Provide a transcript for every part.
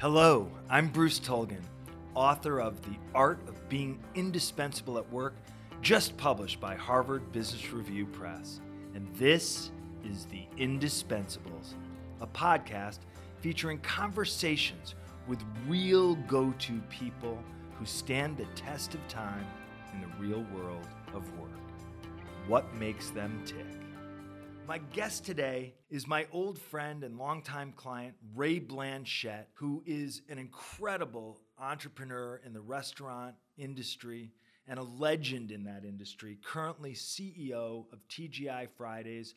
Hello, I'm Bruce Tulgan, author of The Art of Being Indispensable at Work, just published by Harvard Business Review Press. And this is The Indispensables, a podcast featuring conversations with real go to people who stand the test of time in the real world of work. What makes them tick? My guest today is my old friend and longtime client, Ray Blanchette, who is an incredible entrepreneur in the restaurant industry and a legend in that industry, currently CEO of TGI Fridays.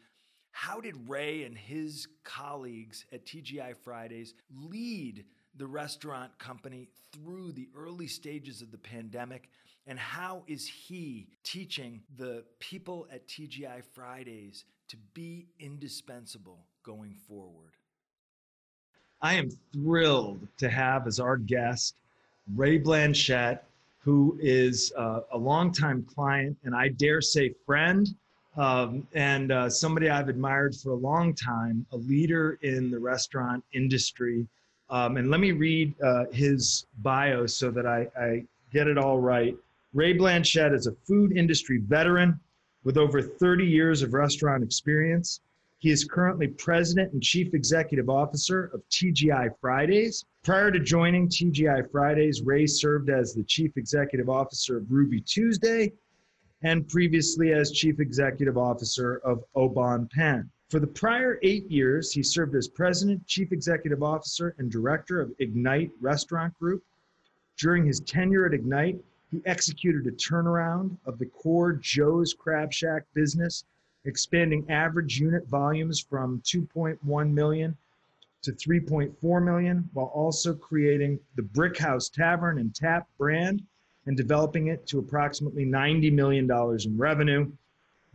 How did Ray and his colleagues at TGI Fridays lead the restaurant company through the early stages of the pandemic? And how is he teaching the people at TGI Fridays to be indispensable going forward? I am thrilled to have as our guest Ray Blanchette, who is uh, a longtime client and I dare say friend, um, and uh, somebody I've admired for a long time, a leader in the restaurant industry. Um, and let me read uh, his bio so that I, I get it all right. Ray Blanchette is a food industry veteran with over 30 years of restaurant experience. He is currently president and chief executive officer of TGI Fridays. Prior to joining TGI Fridays, Ray served as the chief executive officer of Ruby Tuesday and previously as chief executive officer of Au Pain. For the prior eight years, he served as president, chief executive officer, and director of Ignite Restaurant Group. During his tenure at Ignite, he executed a turnaround of the core Joe's Crab Shack business, expanding average unit volumes from 2.1 million to 3.4 million, while also creating the Brick House Tavern and Tap brand and developing it to approximately $90 million in revenue.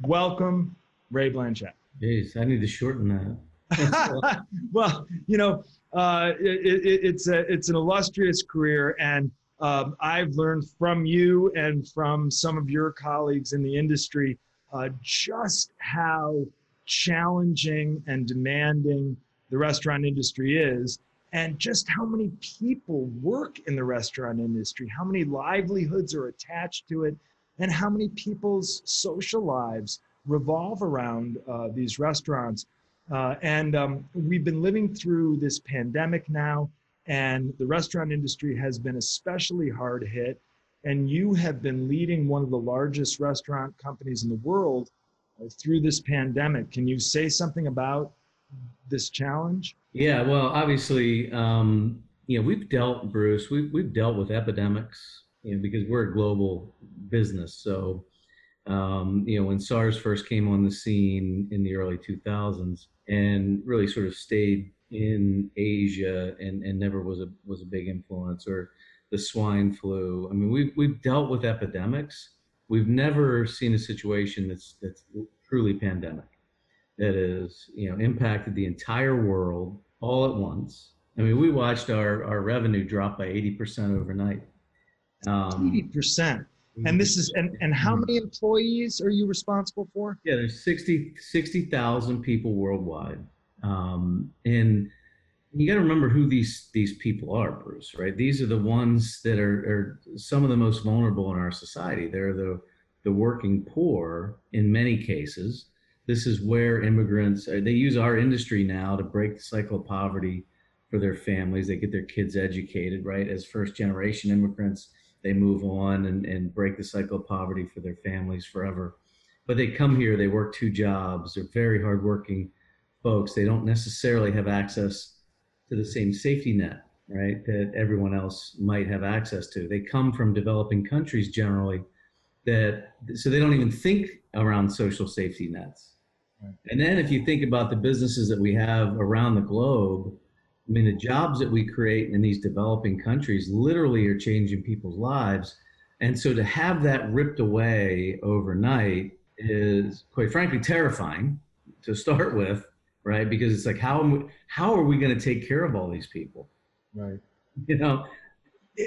Welcome, Ray Blanchette. Jeez, I need to shorten that. well, you know, uh, it, it, it's a it's an illustrious career, and um, I've learned from you and from some of your colleagues in the industry uh, just how challenging and demanding the restaurant industry is, and just how many people work in the restaurant industry, how many livelihoods are attached to it, and how many people's social lives revolve around uh, these restaurants. Uh, and um, we've been living through this pandemic now and the restaurant industry has been especially hard hit. And you have been leading one of the largest restaurant companies in the world uh, through this pandemic. Can you say something about this challenge? Yeah, well, obviously, um, you know, we've dealt, Bruce, we've, we've dealt with epidemics, you know, because we're a global business. So, um, you know, when SARS first came on the scene in the early 2000s and really sort of stayed in Asia and, and never was a was a big influence or the swine flu. I mean, we've we've dealt with epidemics. We've never seen a situation that's that's truly pandemic that has you know impacted the entire world all at once. I mean, we watched our our revenue drop by eighty percent overnight. Um, eighty um, percent. And this is and, and how many employees are you responsible for? Yeah, there's 60 60,000 people worldwide. Um, and you got to remember who these these people are, Bruce. Right? These are the ones that are, are some of the most vulnerable in our society. They're the the working poor in many cases. This is where immigrants uh, they use our industry now to break the cycle of poverty for their families. They get their kids educated, right? As first generation immigrants, they move on and, and break the cycle of poverty for their families forever. But they come here, they work two jobs, they're very hardworking folks, they don't necessarily have access to the same safety net, right, that everyone else might have access to. They come from developing countries generally that, so they don't even think around social safety nets. Right. And then if you think about the businesses that we have around the globe, I mean, the jobs that we create in these developing countries literally are changing people's lives. And so to have that ripped away overnight is, quite frankly, terrifying to start with right? Because it's like how how are we going to take care of all these people? Right. You know.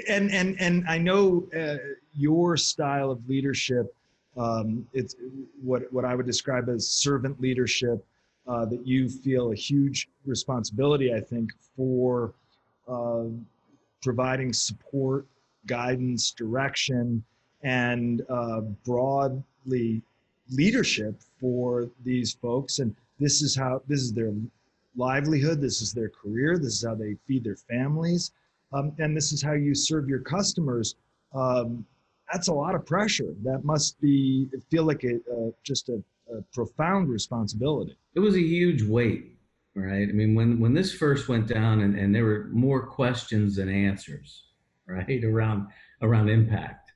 And and and I know uh, your style of leadership. Um, it's what what I would describe as servant leadership. Uh, that you feel a huge responsibility, I think, for uh, providing support, guidance, direction, and uh, broadly leadership for these folks. And this is how this is their livelihood. This is their career. This is how they feed their families, um, and this is how you serve your customers. Um, that's a lot of pressure. That must be feel like a, uh, just a, a profound responsibility. It was a huge weight, right? I mean, when when this first went down, and, and there were more questions than answers, right, around around impact.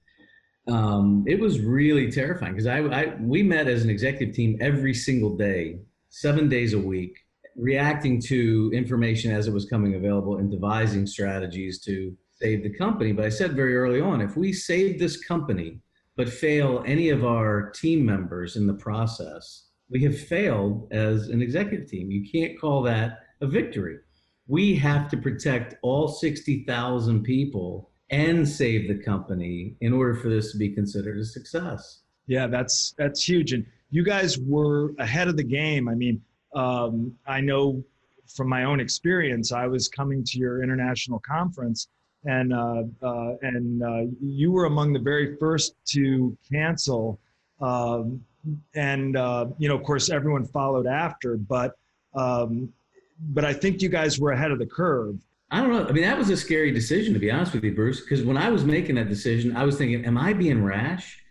Um, it was really terrifying because I, I we met as an executive team every single day, seven days a week, reacting to information as it was coming available and devising strategies to save the company. But I said very early on, if we save this company but fail any of our team members in the process, we have failed as an executive team. You can't call that a victory. We have to protect all 60,000 people and save the company in order for this to be considered a success. Yeah, that's that's huge. And you guys were ahead of the game. I mean, um, I know from my own experience, I was coming to your international conference and uh, uh, and uh, you were among the very first to cancel. Um, and uh, you know, of course, everyone followed after, but um, but I think you guys were ahead of the curve. I don't know. I mean, that was a scary decision to be honest with you, Bruce. Because when I was making that decision, I was thinking, "Am I being rash?"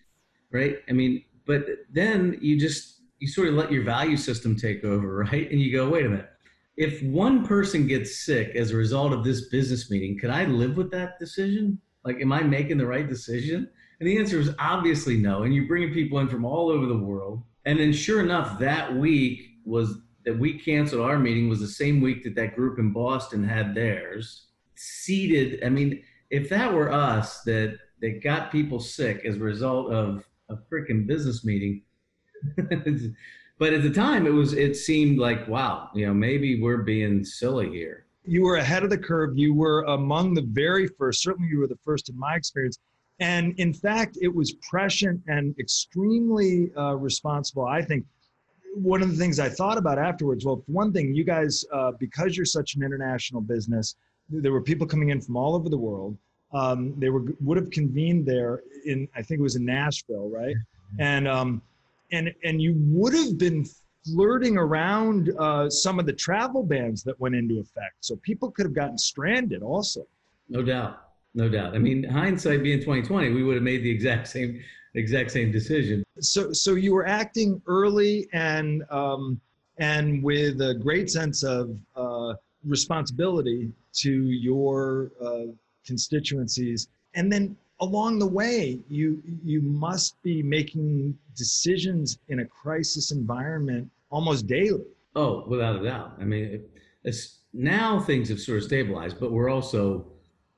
Right? I mean, but then you just you sort of let your value system take over, right? And you go, "Wait a minute if one person gets sick as a result of this business meeting, could I live with that decision? Like, am I making the right decision? And the answer is obviously no. And you're bringing people in from all over the world. And then, sure enough, that week was that we canceled our meeting was the same week that that group in Boston had theirs. Seated, I mean, if that were us that that got people sick as a result of a freaking business meeting, but at the time it was it seemed like wow you know maybe we're being silly here. You were ahead of the curve. You were among the very first. Certainly you were the first in my experience. And in fact it was prescient and extremely uh, responsible i think. One of the things i thought about afterwards well one thing you guys uh, because you're such an international business there were people coming in from all over the world um, they were would have convened there in i think it was in nashville right mm-hmm. and um, and and you would have been flirting around uh, some of the travel bans that went into effect. So people could have gotten stranded also. No doubt, no doubt. I mean, hindsight being 2020, we would have made the exact same exact same decision. So so you were acting early and um, and with a great sense of uh, responsibility to your uh, constituencies, and then along the way, you you must be making decisions in a crisis environment almost daily. Oh, without a doubt. I mean, it's now things have sort of stabilized, but we're also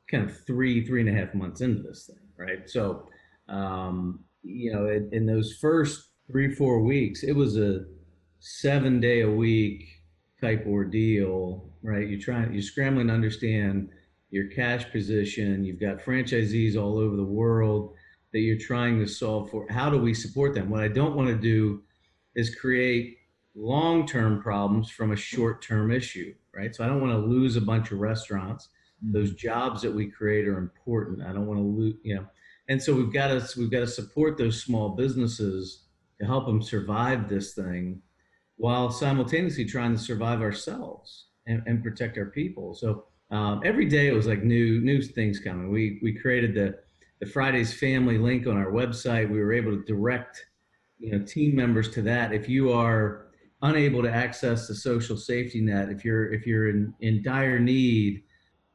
kind of three three and a half months into this thing, right? So, um, you know, in, in those first three four weeks, it was a seven day a week type ordeal, right? You're trying, you're scrambling to understand your cash position, you've got franchisees all over the world that you're trying to solve for. How do we support them? What I don't want to do is create long term problems from a short term issue, right? So I don't want to lose a bunch of restaurants. Mm-hmm. Those jobs that we create are important. I don't want to lose, you know. And so we've got to we've got to support those small businesses to help them survive this thing while simultaneously trying to survive ourselves and, and protect our people. So um, every day it was like new new things coming. We we created the the Fridays family link on our website. We were able to direct you know team members to that. If you are unable to access the social safety net, if you're if you're in in dire need,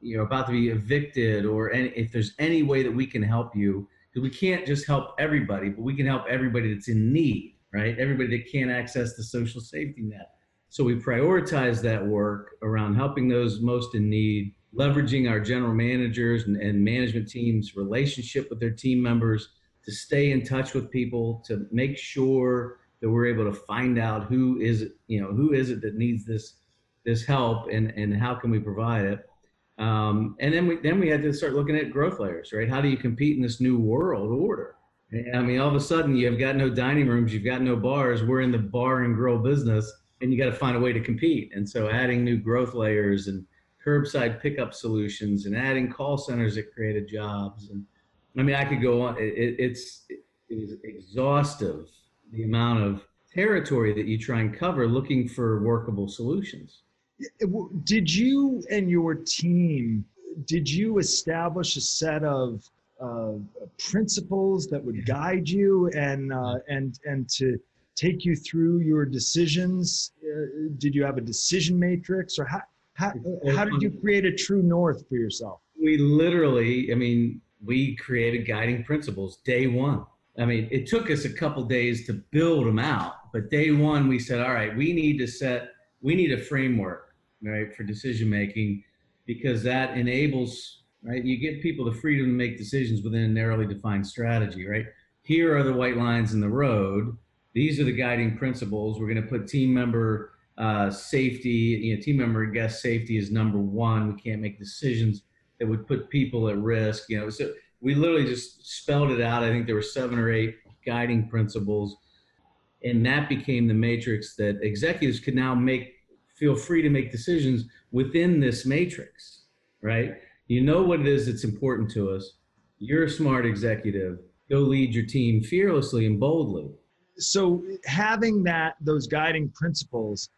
you know about to be evicted, or any, if there's any way that we can help you, because we can't just help everybody, but we can help everybody that's in need, right? Everybody that can't access the social safety net. So we prioritize that work around helping those most in need, leveraging our general managers and, and management teams' relationship with their team members to stay in touch with people, to make sure that we're able to find out who is it, you know, who is it that needs this this help and and how can we provide it. Um, and then we then we had to start looking at growth layers, right? How do you compete in this new world order? I mean, all of a sudden you've got no dining rooms, you've got no bars. We're in the bar and grill business and you got to find a way to compete. And so adding new growth layers and curbside pickup solutions and adding call centers that created jobs. And I mean, I could go on. It, it's it is exhaustive the amount of territory that you try and cover looking for workable solutions. Did you and your team, did you establish a set of uh, principles that would guide you and, uh, and, and to take you through your decisions? Uh, did you have a decision matrix or how, how, how did you create a true north for yourself? We literally, I mean, we created guiding principles day one. I mean, it took us a couple days to build them out, but day one we said, all right, we need to set, we need a framework, right, for decision making, because that enables, right, you give people the freedom to make decisions within a narrowly defined strategy, right? Here are the white lines in the road. These are the guiding principles. We're going to put team member uh, safety, you know, team member guest safety is number one. We can't make decisions that would put people at risk. You know, so we literally just spelled it out. I think there were seven or eight guiding principles, and that became the matrix that executives could now make feel free to make decisions within this matrix. Right? You know what it is that's important to us. You're a smart executive. Go lead your team fearlessly and boldly. So having that those guiding principles,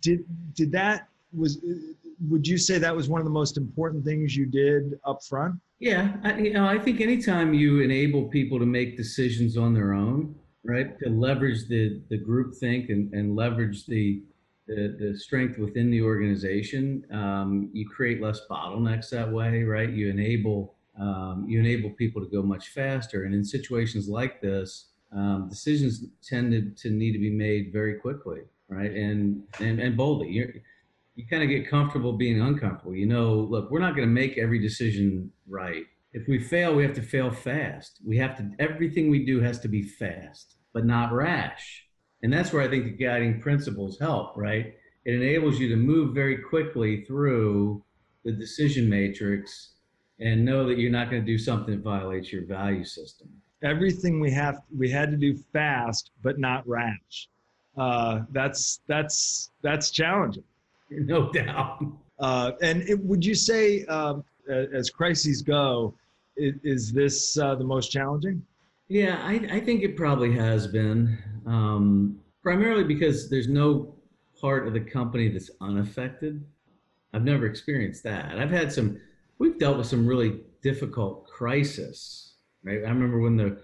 did did that was would you say that was one of the most important things you did up front? Yeah, I, you know, I think anytime you enable people to make decisions on their own, right, to leverage the the group think and, and leverage the, the the strength within the organization, um, you create less bottlenecks that way, right? You enable um, you enable people to go much faster, and in situations like this, um, decisions tended to need to be made very quickly, right, and and and boldly. You're, you kind of get comfortable being uncomfortable. You know, look, we're not going to make every decision right. If we fail, we have to fail fast. We have to, everything we do has to be fast, but not rash. And that's where I think the guiding principles help, right? It enables you to move very quickly through the decision matrix and know that you're not going to do something that violates your value system. Everything we have, we had to do fast, but not rash. Uh, that's that's that's challenging. No doubt. Uh, and it, would you say, um, as crises go, is, is this uh, the most challenging? Yeah, I, I, think it probably has been. Um, primarily because there's no part of the company that's unaffected. I've never experienced that. I've had some, we've dealt with some really difficult crisis. Right? I remember when the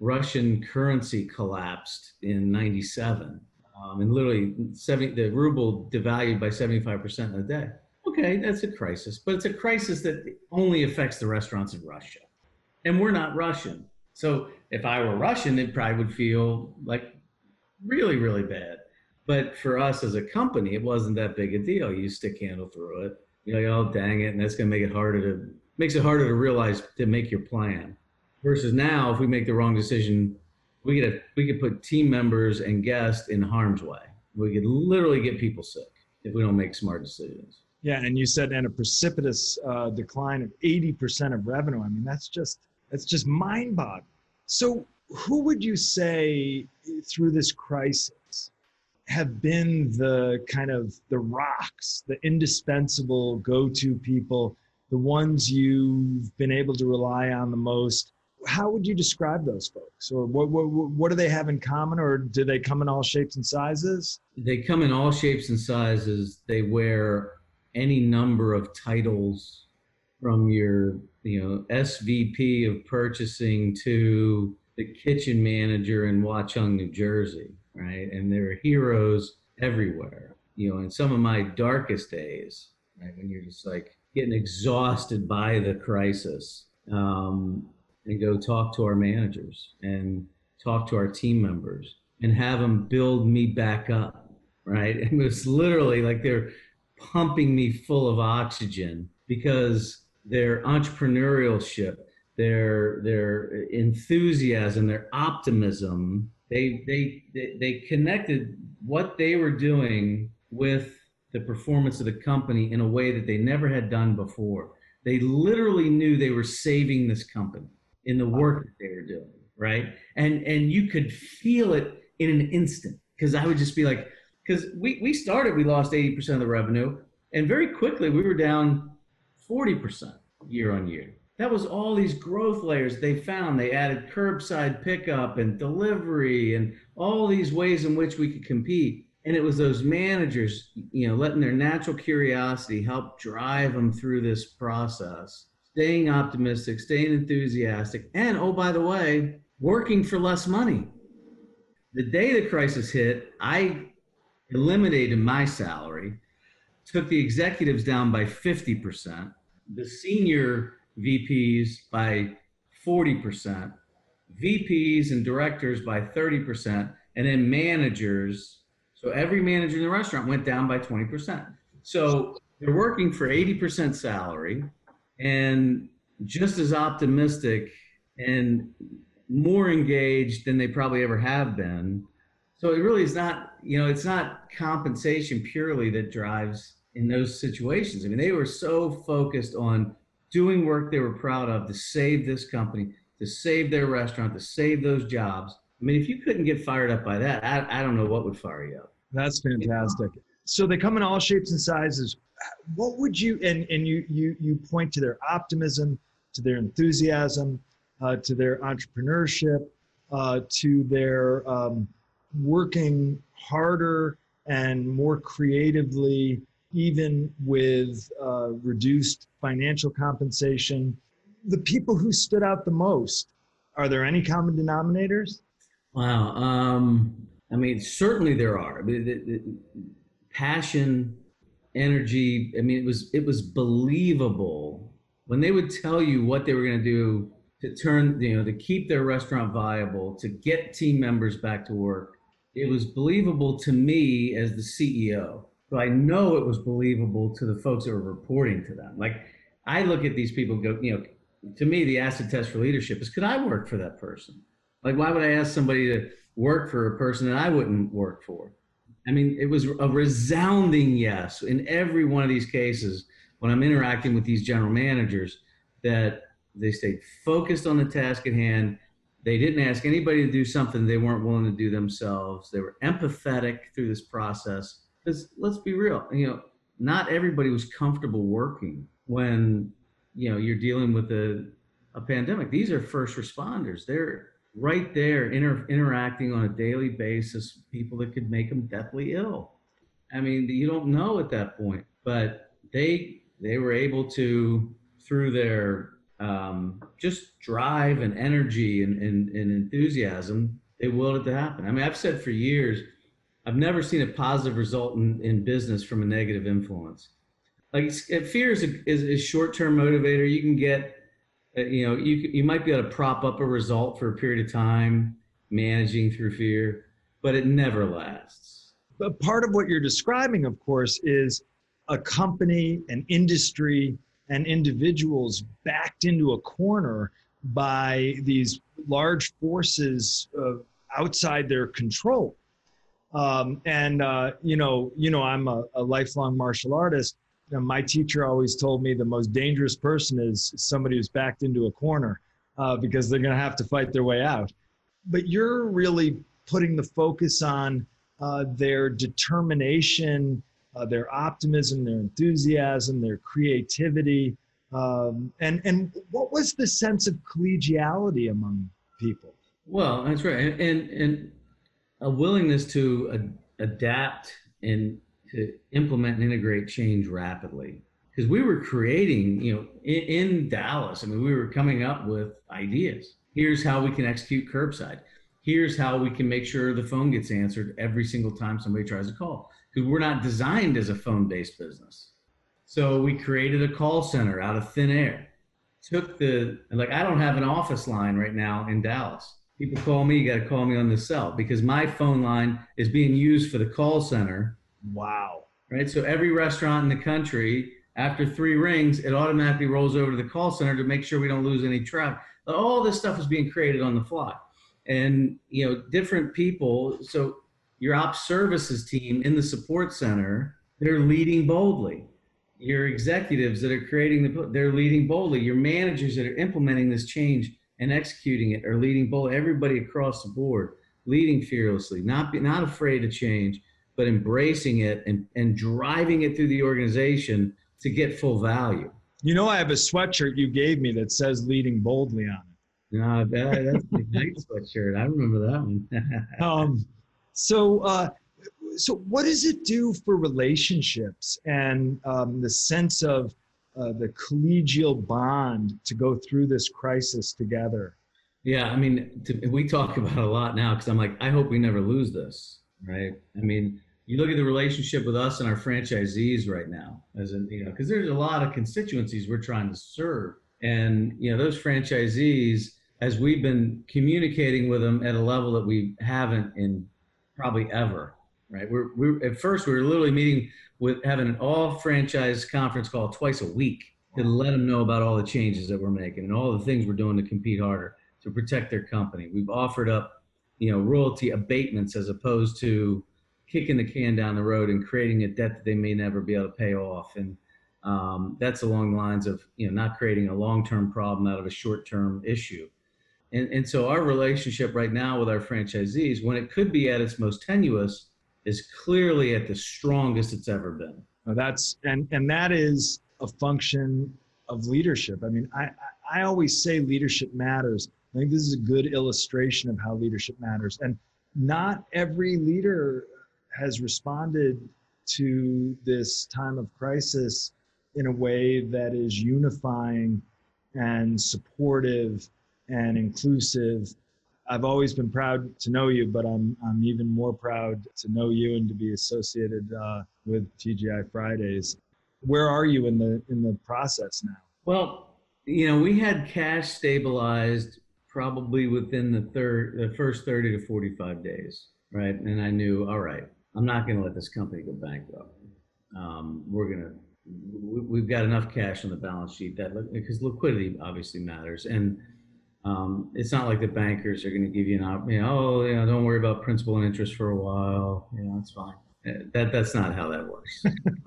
Russian currency collapsed in 97 um, and literally 70, the ruble devalued by 75% in a day. Okay, that's a crisis, but it's a crisis that only affects the restaurants in Russia. And we're not Russian. So if I were Russian, it probably would feel like really, really bad. But for us as a company, it wasn't that big a deal. You stick handle through it. You know, oh dang it, and that's gonna make it harder to makes it harder to realize to make your plan. Versus now, if we make the wrong decision we could we could put team members and guests in harm's way. We could literally get people sick if we don't make smart decisions. Yeah, and you said and a precipitous uh, decline of eighty percent of revenue. I mean, that's just that's just mind-boggling. So, who would you say through this crisis have been the kind of the rocks, the indispensable go-to people, the ones you've been able to rely on the most? How would you describe those folks? Or what, what, what do they have in common? Or do they come in all shapes and sizes? They come in all shapes and sizes. They wear any number of titles from your you know svp of purchasing to the kitchen manager in watchung new jersey right? And there are heroes everywhere. You know in some of my darkest days right when you're just like getting exhausted by the crisis um, and go talk to our managers and talk to our team members and have them build me back up, right? it was literally like they're pumping me full of oxygen because their entrepreneurship, their their enthusiasm, their optimism, they they they connected what they were doing with the performance of the company in a way that they never had done before. They literally knew they were saving this company in the work that they were doing, right? And and you could feel it in an instant because I would just be like, because we we started, we lost eighty percent of the revenue. And very quickly, we were down 40% year on year. That was all these growth layers they found. They added curbside pickup and delivery and all these ways in which we could compete. And it was those managers, you know, letting their natural curiosity help drive them through this process, staying optimistic, staying enthusiastic, and oh, by the way, working for less money. The day the crisis hit, I eliminated my salary, took the executives down by 50%, the senior VPs by 40%, VPs and directors by 30%, and then managers. So every manager in the restaurant went down by 20%. So they're working for 80% salary and just as optimistic and more engaged than they probably ever have been. So it really is not, you know, it's not compensation purely that drives in those situations. I mean, they were so focused on doing work they were proud of to save this company, to save their restaurant, to save those jobs. I mean, if you couldn't get fired up by that, I, I don't know what would fire you up. That's fantastic. So they come in all shapes and sizes. What would you and and you you you point to their optimism, to their enthusiasm, uh, to their entrepreneurship, uh, to their um, working harder and more creatively, even with uh, reduced financial compensation. The people who stood out the most, are there any common denominators? Wow. Um, I mean, certainly there are. The, the passion, energy. I mean, it was it was believable when they would tell you what they were going to do to turn, you know, to keep their restaurant viable, to get team members back to work. It was believable to me as the CEO, but I know it was believable to the folks that were reporting to them. Like I look at these people, go, you know, to me, the acid test for leadership is could I work for that person? Like, why would I ask somebody to work for a person that I wouldn't work for? I mean, it was a resounding yes in every one of these cases when I'm interacting with these general managers that they stayed focused on the task at hand. They didn't ask anybody to do something they weren't willing to do themselves. They were empathetic through this process. Because let's be real, you know, not everybody was comfortable working when you know you're dealing with a, a pandemic. These are first responders. They're right there inter- interacting on a daily basis people that could make them deathly ill. I mean, you don't know at that point, but they they were able to through their um, just drive and energy and, and, and enthusiasm, they willed it to happen. I mean, I've said for years, I've never seen a positive result in, in business from a negative influence. Like fear is a, is a short-term motivator. You can get, you know, you you might be able to prop up a result for a period of time, managing through fear, but it never lasts. But part of what you're describing, of course, is a company, an industry and individuals backed into a corner by these large forces uh, outside their control. Um, and uh, you know, you know, I'm a, a lifelong martial artist. Know, my teacher always told me the most dangerous person is somebody who's backed into a corner uh, because they're going to have to fight their way out. But you're really putting the focus on uh, their determination uh, their optimism, their enthusiasm, their creativity. Um, and, and what was the sense of collegiality among people? Well, that's right. And, and, and a willingness to ad- adapt and to implement and integrate change rapidly. Because we were creating, you know, in, in Dallas, I mean, we were coming up with ideas. Here's how we can execute curbside. Here's how we can make sure the phone gets answered every single time somebody tries to call because we're not designed as a phone based business. So we created a call center out of thin air. Took the, like, I don't have an office line right now in Dallas. People call me, you got to call me on the cell because my phone line is being used for the call center. Wow. Right. So every restaurant in the country, after three rings, it automatically rolls over to the call center to make sure we don't lose any traffic. All this stuff is being created on the fly. And, you know, different people. So your ops services team in the support center they're leading boldly your executives that are creating the they're leading boldly your managers that are implementing this change and executing it are leading boldly everybody across the board leading fearlessly not be, not afraid to change but embracing it and, and driving it through the organization to get full value. You know, I have a sweatshirt you gave me that says "Leading Boldly" on it. No, that, that's a nice sweatshirt. I remember that one. um, so, uh, so what does it do for relationships and um, the sense of uh, the collegial bond to go through this crisis together? Yeah, I mean, to, we talk about it a lot now because I'm like, I hope we never lose this, right? I mean, you look at the relationship with us and our franchisees right now, as in, you know, because there's a lot of constituencies we're trying to serve, and you know, those franchisees, as we've been communicating with them at a level that we haven't in probably ever, right? We're, we're at first we were literally meeting with having an all franchise conference call twice a week to let them know about all the changes that we're making and all the things we're doing to compete harder to protect their company. We've offered up, you know, royalty abatements as opposed to kicking the can down the road and creating a debt that they may never be able to pay off. And um, that's along the lines of, you know, not creating a long-term problem out of a short-term issue. And, and so our relationship right now with our franchisees, when it could be at its most tenuous, is clearly at the strongest it's ever been. That's and and that is a function of leadership. I mean, I I always say leadership matters. I think this is a good illustration of how leadership matters. And not every leader has responded to this time of crisis in a way that is unifying and supportive and inclusive I've always been proud to know you, but I'm I'm even more proud to know you and to be associated uh, with TGI Fridays. Where are you in the in the process now? Well, you know, we had cash stabilized probably within the third the first 30 to 45 days, right? And I knew, all right, I'm not going to let this company go bankrupt. Um, we're going to we've got enough cash on the balance sheet that because liquidity obviously matters and um, it's not like the bankers are going to give you an op, you know, oh, you know, don't worry about principal and interest for a while. You know, that's fine. Uh, that that's not how that works.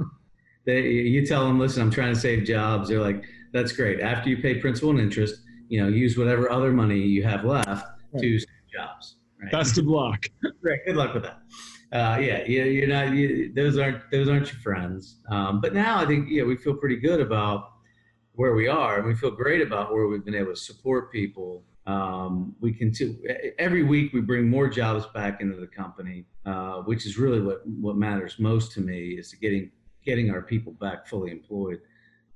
they, you tell them, listen, I'm trying to save jobs. They're like, that's great. After you pay principal and interest, you know, use whatever other money you have left right. to save jobs. Right? Best of luck. right. Good luck with that. Uh, yeah, you, you're not. You, those aren't those aren't your friends. Um, but now I think yeah, we feel pretty good about where we are, and we feel great about where we've been able to support people. Um, we continue every week. We bring more jobs back into the company, uh, which is really what what matters most to me is getting getting our people back fully employed.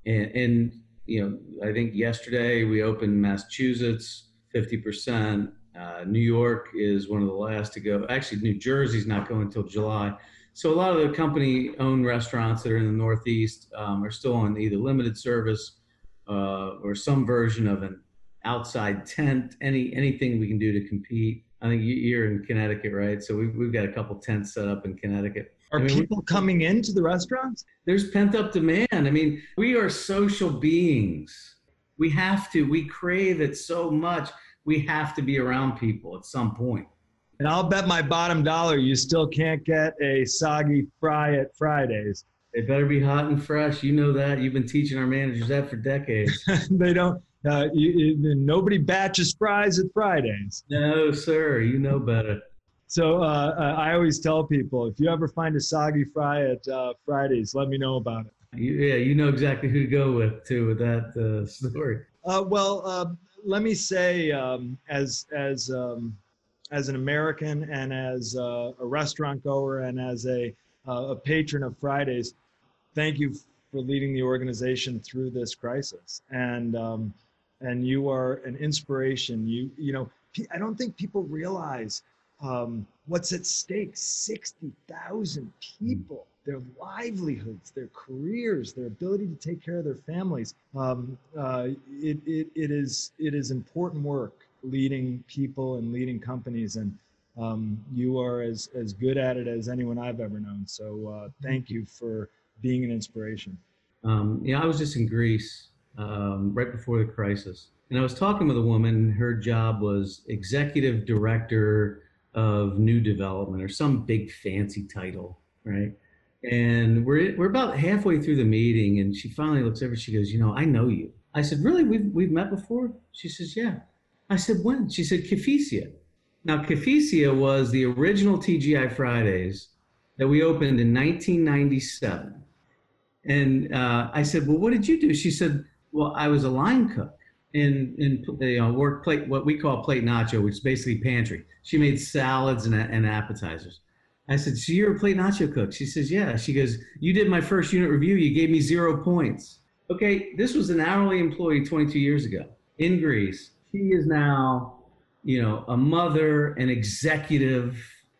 And, and you know, I think yesterday we opened Massachusetts, fifty percent. Uh, New York is one of the last to go. Actually, New Jersey's not going until July. So a lot of the company-owned restaurants that are in the Northeast um, are still on either limited service uh, or some version of an outside tent, any anything we can do to compete. I think you're in Connecticut, right? So we've, we've got a couple tents set up in Connecticut. Are I mean, people coming into the restaurants? There's pent up demand. I mean, we are social beings. We have to, we crave it so much. We have to be around people at some point. And I'll bet my bottom dollar you still can't get a soggy fry at Fridays. They better be hot and fresh. You know that. You've been teaching our managers that for decades. they don't. Uh, you, you, nobody batches fries at Fridays. No, sir. You know better. So uh, uh, I always tell people if you ever find a soggy fry at uh, Fridays, let me know about it. You, yeah, you know exactly who to go with too with that uh, story. Uh, well, let me say, um, as as um, as an American and as a restaurant goer and as a a patron of Fridays, thank you for leading the organization through this crisis. And um, and you are an inspiration. You you know I don't think people realize um, what's at stake. Sixty thousand people. Their livelihoods, their careers, their ability to take care of their families. Um, uh, it, it, it is it is important work leading people and leading companies and um, you are as, as good at it as anyone I've ever known. So uh, thank you for being an inspiration? Um, yeah, I was just in Greece um, right before the crisis, and I was talking with a woman. Her job was executive director of new development or some big fancy title, right? And we're we're about halfway through the meeting, and she finally looks over. She goes, "You know, I know you." I said, "Really? We've we've met before?" She says, "Yeah." I said, "When?" She said, "Kifisia." Now, Kifisia was the original TGI Fridays that we opened in 1997. And uh, I said, "Well, what did you do?" She said, "Well, I was a line cook in in you uh, know work plate what we call plate nacho, which is basically pantry. She made salads and, and appetizers." I said, "So you're a plate nacho cook?" She says, "Yeah." She goes, "You did my first unit review. You gave me zero points." Okay, this was an hourly employee 22 years ago in Greece. She is now, you know, a mother, an executive,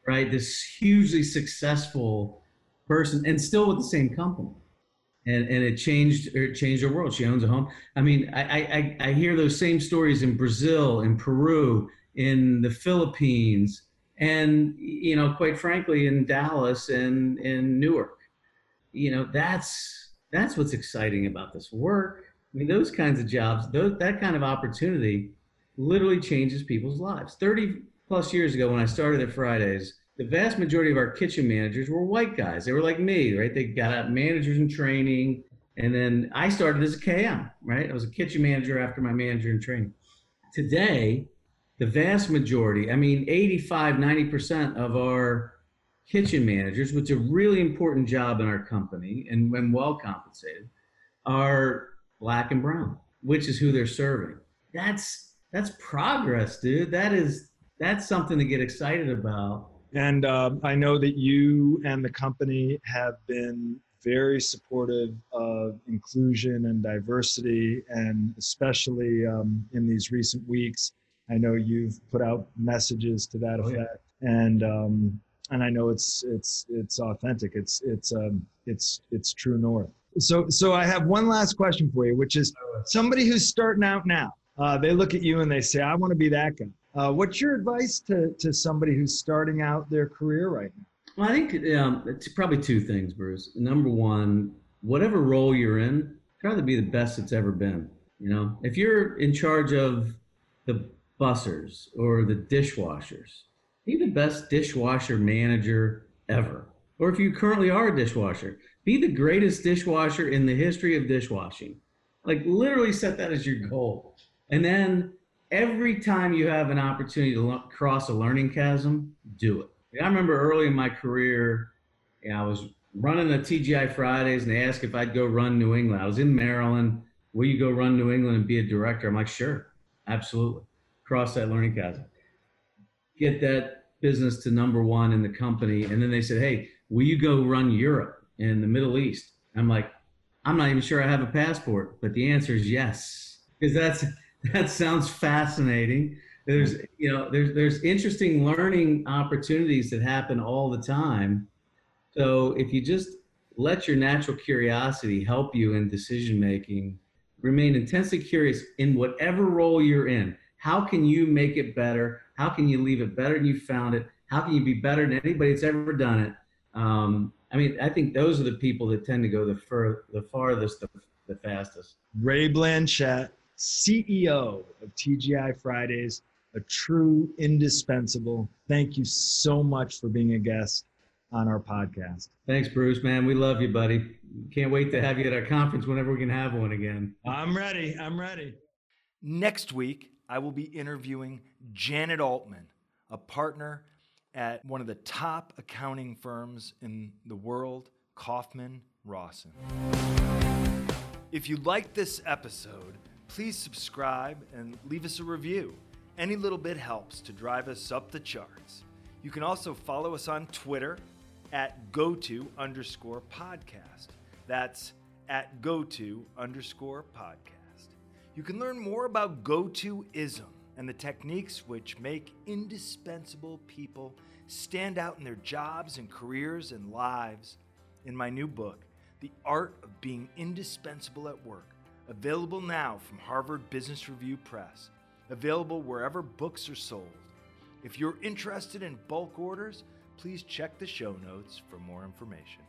right? This hugely successful person, and still with the same company and and it changed it changed her world. She owns a home. I mean, I, I I hear those same stories in Brazil, in Peru, in the Philippines, and you know, quite frankly, in Dallas and in Newark. You know, that's that's what's exciting about this work. I mean, those kinds of jobs, those that kind of opportunity, literally changes people's lives. Thirty plus years ago, when I started at Fridays the vast majority of our kitchen managers were white guys. They were like me, right? They got out managers in training. And then I started as a KM, right? I was a kitchen manager after my manager in training. Today, the vast majority, I mean, 85, 90% of our kitchen managers, which is a really important job in our company and when well compensated, are black and brown, which is who they're serving. That's that's progress, dude. That is that's something to get excited about and uh, I know that you and the company have been very supportive of inclusion and diversity, and especially um, in these recent weeks. I know you've put out messages to that effect, oh, yeah. and um, and I know it's it's it's authentic. It's it's um, it's it's true north. So so I have one last question for you, which is somebody who's starting out now. Uh, they look at you and they say, "I want to be that guy." Uh, what's your advice to, to somebody who's starting out their career right now? Well, I think um, it's probably two things, Bruce. Number one, whatever role you're in, try to be the best it's ever been. You know, if you're in charge of the bussers or the dishwashers, be the best dishwasher manager ever. Or if you currently are a dishwasher, be the greatest dishwasher in the history of dishwashing. Like literally set that as your goal. And then every time you have an opportunity to lo- cross a learning chasm, do it. I remember early in my career, you know, I was running the TGI Fridays and they asked if I'd go run New England. I was in Maryland. Will you go run New England and be a director? I'm like, sure, absolutely. Cross that learning chasm. Get that business to number one in the company. And then they said, hey, will you go run Europe and the Middle East? I'm like, I'm not even sure I have a passport, but the answer is yes. Because that's that sounds fascinating. There's you know there's there's interesting learning opportunities that happen all the time. So if you just let your natural curiosity help you in decision making, remain intensely curious in whatever role you're in. How can you make it better? How can you leave it better than you found it? How can you be better than anybody that's ever done it? Um, I mean, I think those are the people that tend to go the fur, the farthest, the, the fastest. Ray Blanchette, CEO of TGI Fridays, a true indispensable. Thank you so much for being a guest on our podcast. Thanks, Bruce, man. We love you, buddy. Can't wait to have you at our conference whenever we can have one again. I'm ready. I'm ready. Next week, I will be interviewing Janet Altman, a partner at one of the top accounting firms in the world, Kaufman Rossin. If you like this episode, please subscribe and leave us a review. Any little bit helps to drive us up the charts. You can also follow us on Twitter at goto underscore podcast. That's at goto underscore podcast. You can learn more about GoToism and the techniques which make indispensable people stand out in their jobs and careers and lives in my new book, The Art of Being Indispensable at Work Available now from Harvard Business Review Press. Available wherever books are sold. If you're interested in bulk orders, please check the show notes for more information.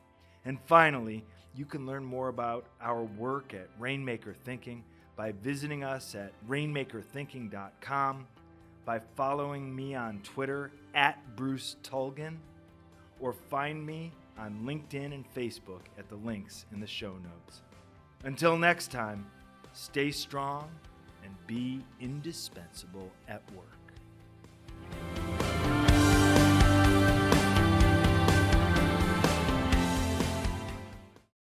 And finally, you can learn more about our work at Rainmaker Thinking by visiting us at rainmakerthinking.com, by following me on Twitter at Bruce Tulgan, or find me on LinkedIn and Facebook at the links in the show notes. Until next time, stay strong and be indispensable at work.